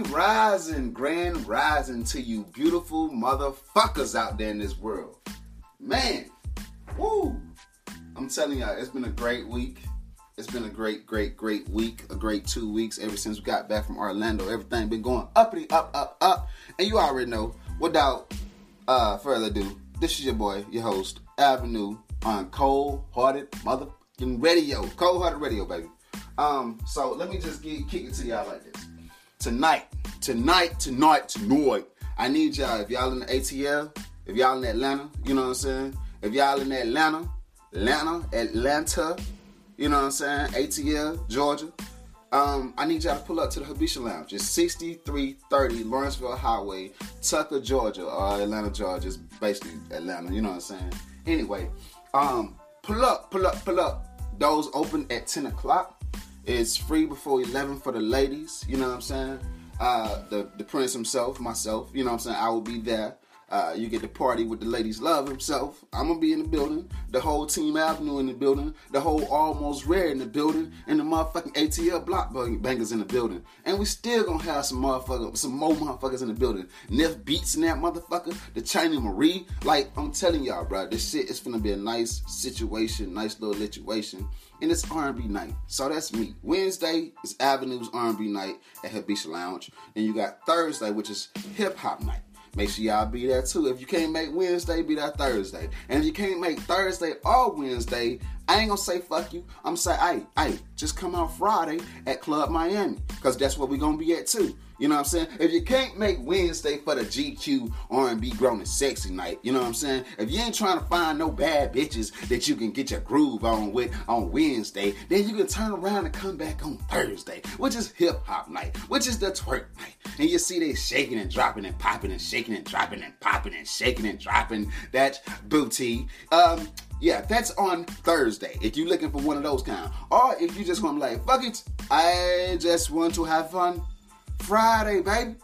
Grand rising, grand rising to you beautiful motherfuckers out there in this world. Man, woo! I'm telling y'all, it's been a great week. It's been a great, great, great week, a great two weeks ever since we got back from Orlando. Everything been going uppity, up, up, up. And you already know, without uh, further ado, this is your boy, your host, Avenue, on Cold Hearted Motherfucking Radio. Cold Hearted Radio, baby. Um, so let me just get, kick it to y'all like this. Tonight, tonight, tonight, tonight, I need y'all, if y'all in the ATL, if y'all in Atlanta, you know what I'm saying? If y'all in Atlanta, Atlanta, Atlanta, you know what I'm saying? ATL, Georgia. Um, I need y'all to pull up to the Habisha Lounge. It's 6330 Lawrenceville Highway, Tucker, Georgia, or Atlanta, Georgia. It's basically Atlanta, you know what I'm saying? Anyway, um, pull up, pull up, pull up. Doors open at 10 o'clock. It's free before 11 for the ladies, you know what I'm saying? Uh, the, the prince himself, myself, you know what I'm saying? I will be there. Uh, you get to party with the ladies' love himself. I'm gonna be in the building. The whole Team Avenue in the building. The whole Almost Rare in the building. And the motherfucking ATL block bangers in the building. And we still gonna have some motherfuckers, some more motherfuckers in the building. Neff Beats in that motherfucker. The China Marie. Like I'm telling y'all, bro, this shit is gonna be a nice situation, nice little situation. And it's R&B night. So that's me. Wednesday is Avenue's R&B night at Habisha Lounge. And you got Thursday, which is hip hop night. Make sure y'all be there too. If you can't make Wednesday, be there Thursday. And if you can't make Thursday or Wednesday, I ain't gonna say fuck you. I'm say, hey, hey, just come out Friday at Club Miami. Cause that's where we gonna be at too. You know what I'm saying? If you can't make Wednesday for the GQ R&B grown and sexy night, you know what I'm saying? If you ain't trying to find no bad bitches that you can get your groove on with on Wednesday, then you can turn around and come back on Thursday, which is hip hop night, which is the twerk night. And you see they shaking and dropping and popping and shaking and dropping and popping and shaking and dropping that booty. Um, yeah, that's on Thursday. If you're looking for one of those kind, or if you just want to like, fuck it, I just want to have fun. Friday, baby.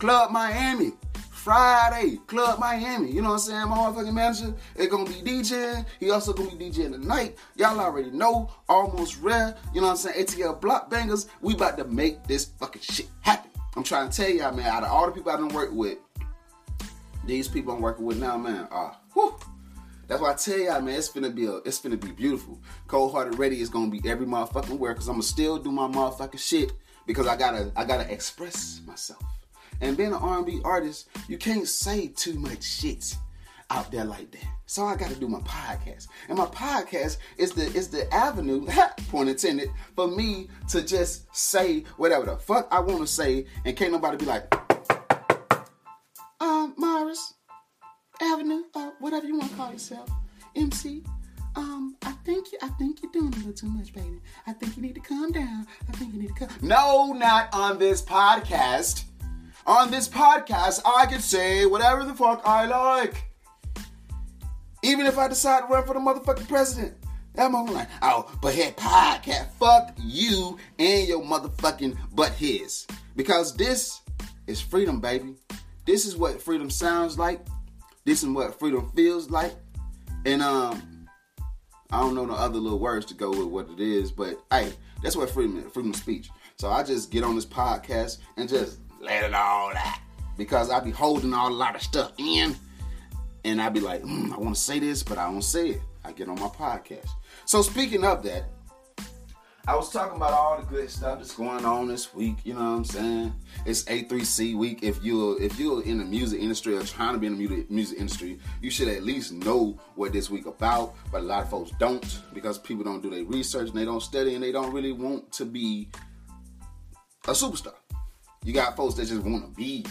Club Miami. Friday, Club Miami. You know what I'm saying? My motherfucking manager is gonna be DJing. He also gonna be DJing tonight. Y'all already know. Almost rare. You know what I'm saying? ATL Block Bangers. We about to make this fucking shit happen. I'm trying to tell y'all, man, out of all the people I done worked with, these people I'm working with now, man, ah, whew. That's why I tell y'all, man, it's finna be a, it's finna be beautiful. Cold Hearted Radio is gonna be every motherfucking where, cause I'm gonna still do my motherfucking shit because I gotta I gotta express myself. And being an R&B artist, you can't say too much shit out there like that. So I gotta do my podcast. And my podcast is the is the avenue, point intended, for me to just say whatever the fuck I wanna say and can't nobody be like, um, Morris, Avenue, uh, whatever you wanna call yourself, MC, um, I think you, I think you're doing a little too much, baby. I think you need to calm down. I think you need to calm. No, not on this podcast. On this podcast, I can say whatever the fuck I like. Even if I decide to run for the motherfucking president. I'm like, oh, but head podcast, fuck you and your motherfucking butt his. Because this is freedom, baby. This is what freedom sounds like. This is what freedom feels like. And um, I don't know the other little words to go with what it is, but hey, that's what freedom is, freedom of speech. So I just get on this podcast and just let it all out because I be holding all a lot of stuff in, and I'd be like, mm, I want to say this, but I don't say it. I get on my podcast. So speaking of that, I was talking about all the good stuff that's going on this week. You know what I'm saying? It's A3C week. If you're if you're in the music industry or trying to be in the music, music industry, you should at least know what this week about. But a lot of folks don't because people don't do their research and they don't study and they don't really want to be a superstar. You got folks that just want to be,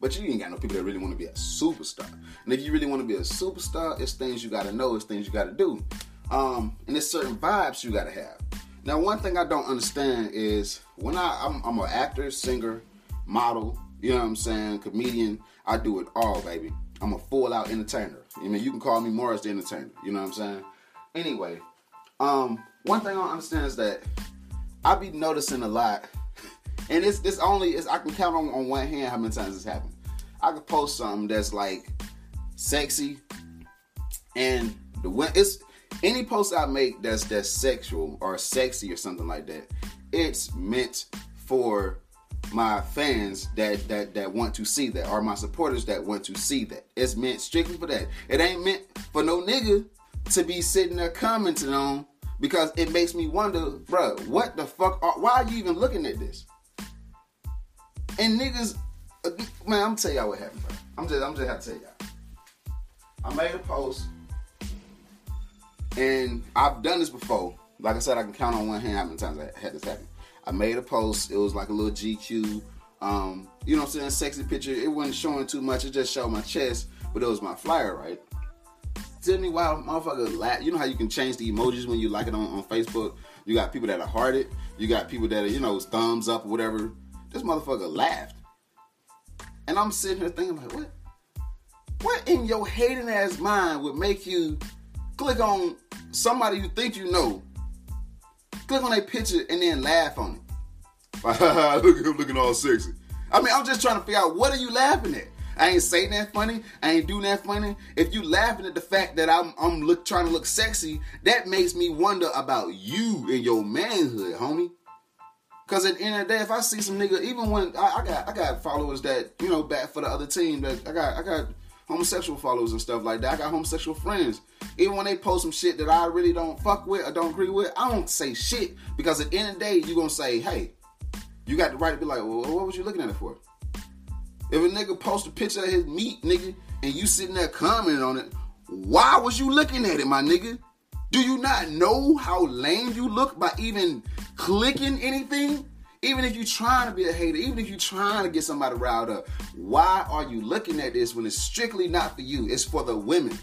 but you ain't got no people that really want to be a superstar. And if you really want to be a superstar, it's things you got to know. It's things you got to do. Um, and it's certain vibes you got to have. Now, one thing I don't understand is when I, I'm, I'm an actor, singer, model, you know what I'm saying, comedian, I do it all, baby. I'm a full out entertainer. I mean, you can call me Morris the Entertainer, you know what I'm saying? Anyway, um, one thing I don't understand is that I be noticing a lot, and it's this only is I can count on, on one hand how many times this happened. I could post something that's like sexy, and the it's any post I make that's that's sexual or sexy or something like that, it's meant for my fans that that that want to see that, or my supporters that want to see that. It's meant strictly for that. It ain't meant for no nigga to be sitting there commenting on because it makes me wonder, bruh, what the fuck? Are, why are you even looking at this? And niggas, uh, man, I'm tell y'all what happened, bro. I'm just, I'm just have to tell y'all. I made a post, and I've done this before. Like I said, I can count on one hand how many times I had this happen. I made a post. It was like a little GQ, um, you know what I'm saying, sexy picture. It wasn't showing too much. It just showed my chest, but it was my flyer, right? Tell me why motherfucker laugh. You know how you can change the emojis when you like it on, on Facebook? You got people that are hearted. You got people that are, you know, thumbs up or whatever. This motherfucker laughed. And I'm sitting here thinking like, what? What in your hating ass mind would make you click on somebody you think you know, click on a picture and then laugh on it? Look at him looking all sexy. I mean, I'm just trying to figure out what are you laughing at? I ain't saying that funny. I ain't doing that funny. If you laughing at the fact that I'm I'm look trying to look sexy, that makes me wonder about you and your manhood, homie. Cause at the end of the day, if I see some nigga, even when I, I got I got followers that you know back for the other team, that I got I got homosexual followers and stuff like that. I got homosexual friends. Even when they post some shit that I really don't fuck with or don't agree with, I don't say shit because at the end of the day, you gonna say, hey, you got the right to be like, well, what was you looking at it for? If a nigga post a picture of his meat, nigga, and you sitting there commenting on it, why was you looking at it, my nigga? Do you not know how lame you look by even clicking anything? Even if you're trying to be a hater, even if you're trying to get somebody riled up, why are you looking at this when it's strictly not for you? It's for the women.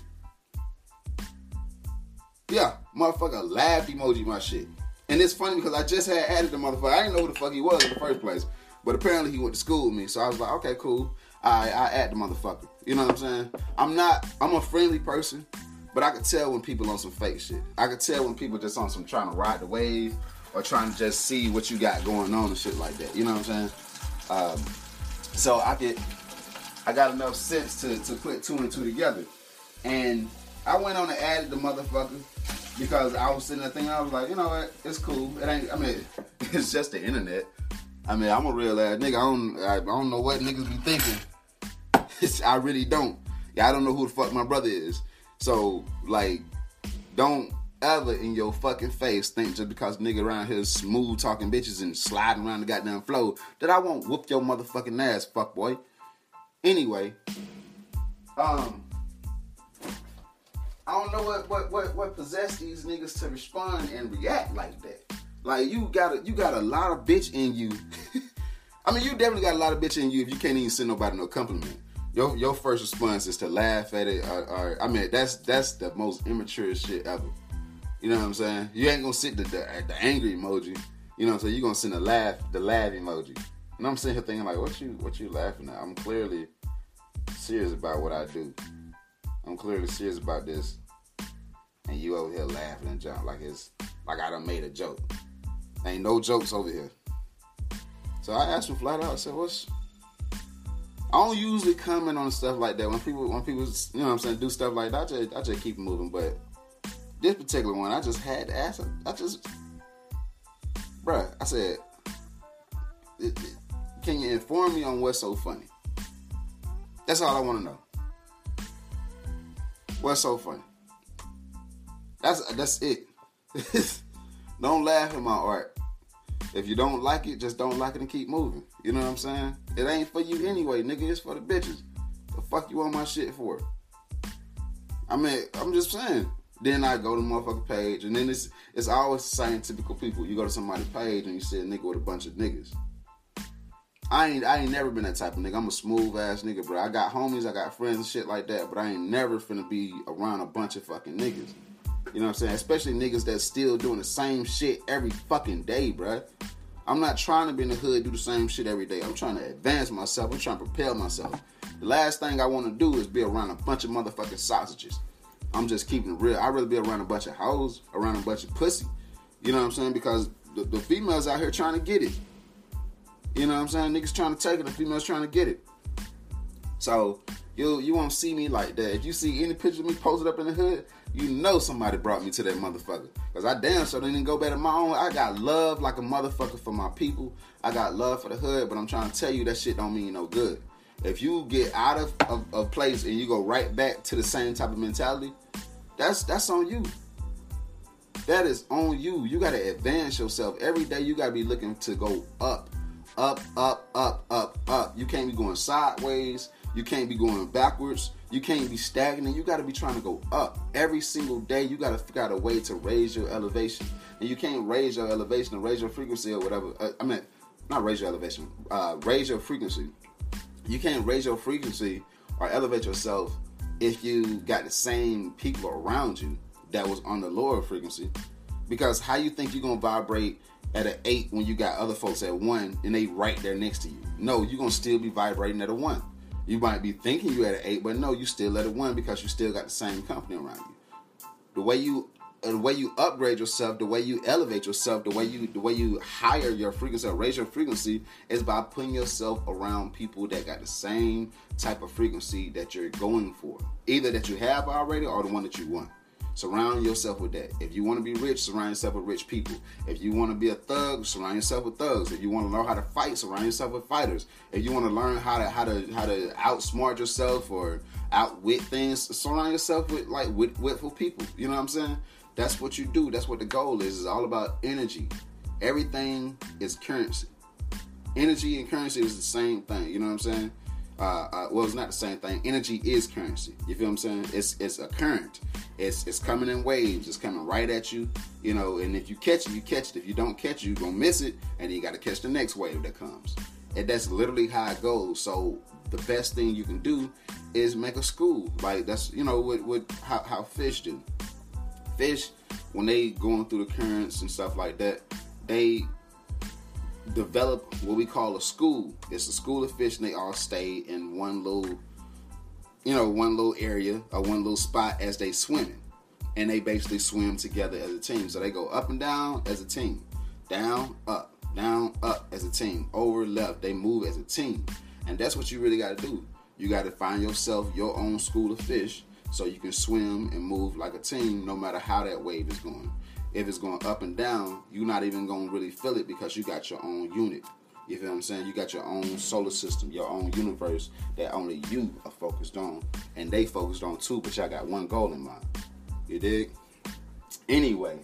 Yeah, motherfucker laughed emoji my shit. And it's funny because I just had added the motherfucker. I didn't know who the fuck he was in the first place. But apparently he went to school with me. So I was like, okay, cool. I I add the motherfucker. You know what I'm saying? I'm not I'm a friendly person, but I could tell when people on some fake shit. I could tell when people just on some trying to ride the wave or trying to just see what you got going on and shit like that. You know what I'm saying? Um, so I get I got enough sense to, to put two and two together. And I went on and added the motherfucker because I was sitting there thinking, I was like, you know what, it's cool. It ain't I mean, it's just the internet. I mean, I'm a real ass nigga. I don't, I, don't know what niggas be thinking. I really don't. Yeah, I don't know who the fuck my brother is. So, like, don't ever in your fucking face think just because nigga around here smooth talking bitches and sliding around the goddamn flow that I won't whoop your motherfucking ass, fuck boy. Anyway, um, I don't know what what what what possessed these niggas to respond and react like that. Like you got a you got a lot of bitch in you. I mean, you definitely got a lot of bitch in you if you can't even send nobody no compliment. Your your first response is to laugh at it, or, or I mean, that's that's the most immature shit ever. You know what I'm saying? You ain't gonna sit the the, the angry emoji. You know what I'm saying? You're gonna send a laugh, the laugh emoji. And I'm sitting here thinking like, what you what you laughing at? I'm clearly serious about what I do. I'm clearly serious about this, and you over here laughing and jump like it's like I done made a joke. Ain't no jokes over here. So I asked him flat out. I said, "What's?" I don't usually comment on stuff like that when people when people you know what I'm saying do stuff like that. I just I just keep moving. But this particular one, I just had to ask. I just, bruh, I said, "Can you inform me on what's so funny?" That's all I want to know. What's so funny? That's that's it. don't laugh at my art. If you don't like it, just don't like it and keep moving. You know what I'm saying? It ain't for you anyway, nigga. It's for the bitches. The fuck you on my shit for? I mean, I'm just saying. Then I go to the motherfucking page, and then it's it's always the same typical people. You go to somebody's page and you see a nigga with a bunch of niggas. I ain't I ain't never been that type of nigga. I'm a smooth ass nigga, bro. I got homies, I got friends and shit like that, but I ain't never finna be around a bunch of fucking niggas. You know what I'm saying? Especially niggas that's still doing the same shit every fucking day, bruh. I'm not trying to be in the hood do the same shit every day. I'm trying to advance myself. I'm trying to propel myself. The last thing I want to do is be around a bunch of motherfucking sausages. I'm just keeping it real. I'd rather be around a bunch of hoes, around a bunch of pussy. You know what I'm saying? Because the, the females out here trying to get it. You know what I'm saying? Niggas trying to take it, the females trying to get it. So You you won't see me like that. If you see any picture of me posted up in the hood, you know somebody brought me to that motherfucker. Cause I damn sure didn't go back to my own. I got love like a motherfucker for my people. I got love for the hood, but I'm trying to tell you that shit don't mean no good. If you get out of, of, of place and you go right back to the same type of mentality, that's that's on you. That is on you. You gotta advance yourself. Every day you gotta be looking to go up. Up, up, up, up, up. You can't be going sideways. You can't be going backwards. You can't be stagnant. You got to be trying to go up every single day. You got to figure out a way to raise your elevation, and you can't raise your elevation or raise your frequency or whatever. Uh, I mean, not raise your elevation, uh, raise your frequency. You can't raise your frequency or elevate yourself if you got the same people around you that was on the lower frequency. Because how you think you're gonna vibrate at an eight when you got other folks at one and they right there next to you? No, you're gonna still be vibrating at a one. You might be thinking you at an eight, but no, you still at a one because you still got the same company around you. The way you the way you upgrade yourself, the way you elevate yourself, the way you the way you higher your frequency raise your frequency is by putting yourself around people that got the same type of frequency that you're going for. Either that you have already or the one that you want. Surround yourself with that. If you want to be rich, surround yourself with rich people. If you want to be a thug, surround yourself with thugs. If you want to learn how to fight, surround yourself with fighters. If you want to learn how to how to how to outsmart yourself or outwit things, surround yourself with like wit, witful people. You know what I'm saying? That's what you do. That's what the goal is. It's all about energy. Everything is currency. Energy and currency is the same thing. You know what I'm saying? Uh, uh, well, it's not the same thing. Energy is currency. You feel what I'm saying? It's it's a current. It's it's coming in waves. It's coming right at you. You know, and if you catch it, you catch it. If you don't catch it, you're gonna miss it, and you got to catch the next wave that comes. And that's literally how it goes. So the best thing you can do is make a school. Like that's you know what what how, how fish do. Fish when they going through the currents and stuff like that, they develop what we call a school. It's a school of fish, and they all stay in one little, you know, one little area or one little spot as they swimming, and they basically swim together as a team. So they go up and down as a team, down, up, down, up as a team, over, left. They move as a team, and that's what you really got to do. You got to find yourself your own school of fish so you can swim and move like a team no matter how that wave is going if it's going up and down, you're not even going to really feel it because you got your own unit. You feel what I'm saying? You got your own solar system, your own universe that only you are focused on. And they focused on too, but y'all got one goal in mind. You dig? Anyway,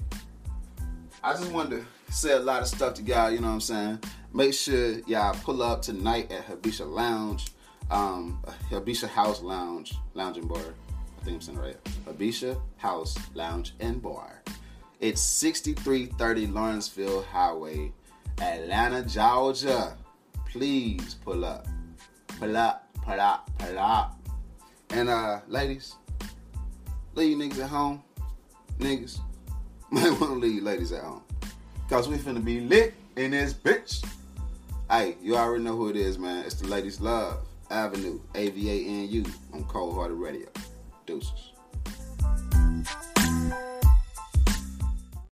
I just wanted to say a lot of stuff to y'all, you know what I'm saying? Make sure y'all pull up tonight at Habisha Lounge, um, Habisha House Lounge, Lounging Bar. I think I'm saying right. Habisha House Lounge and Bar. It's 6330 Lawrenceville Highway, Atlanta, Georgia. Please pull up. Pull up, pull up, pull up. And uh, ladies, leave you niggas at home. Niggas, might want to leave ladies at home. Cause we finna be lit in this bitch. Hey, you already know who it is, man. It's the Ladies Love Avenue, A-V-A-N-U on Cold Hearted Radio. Deuces.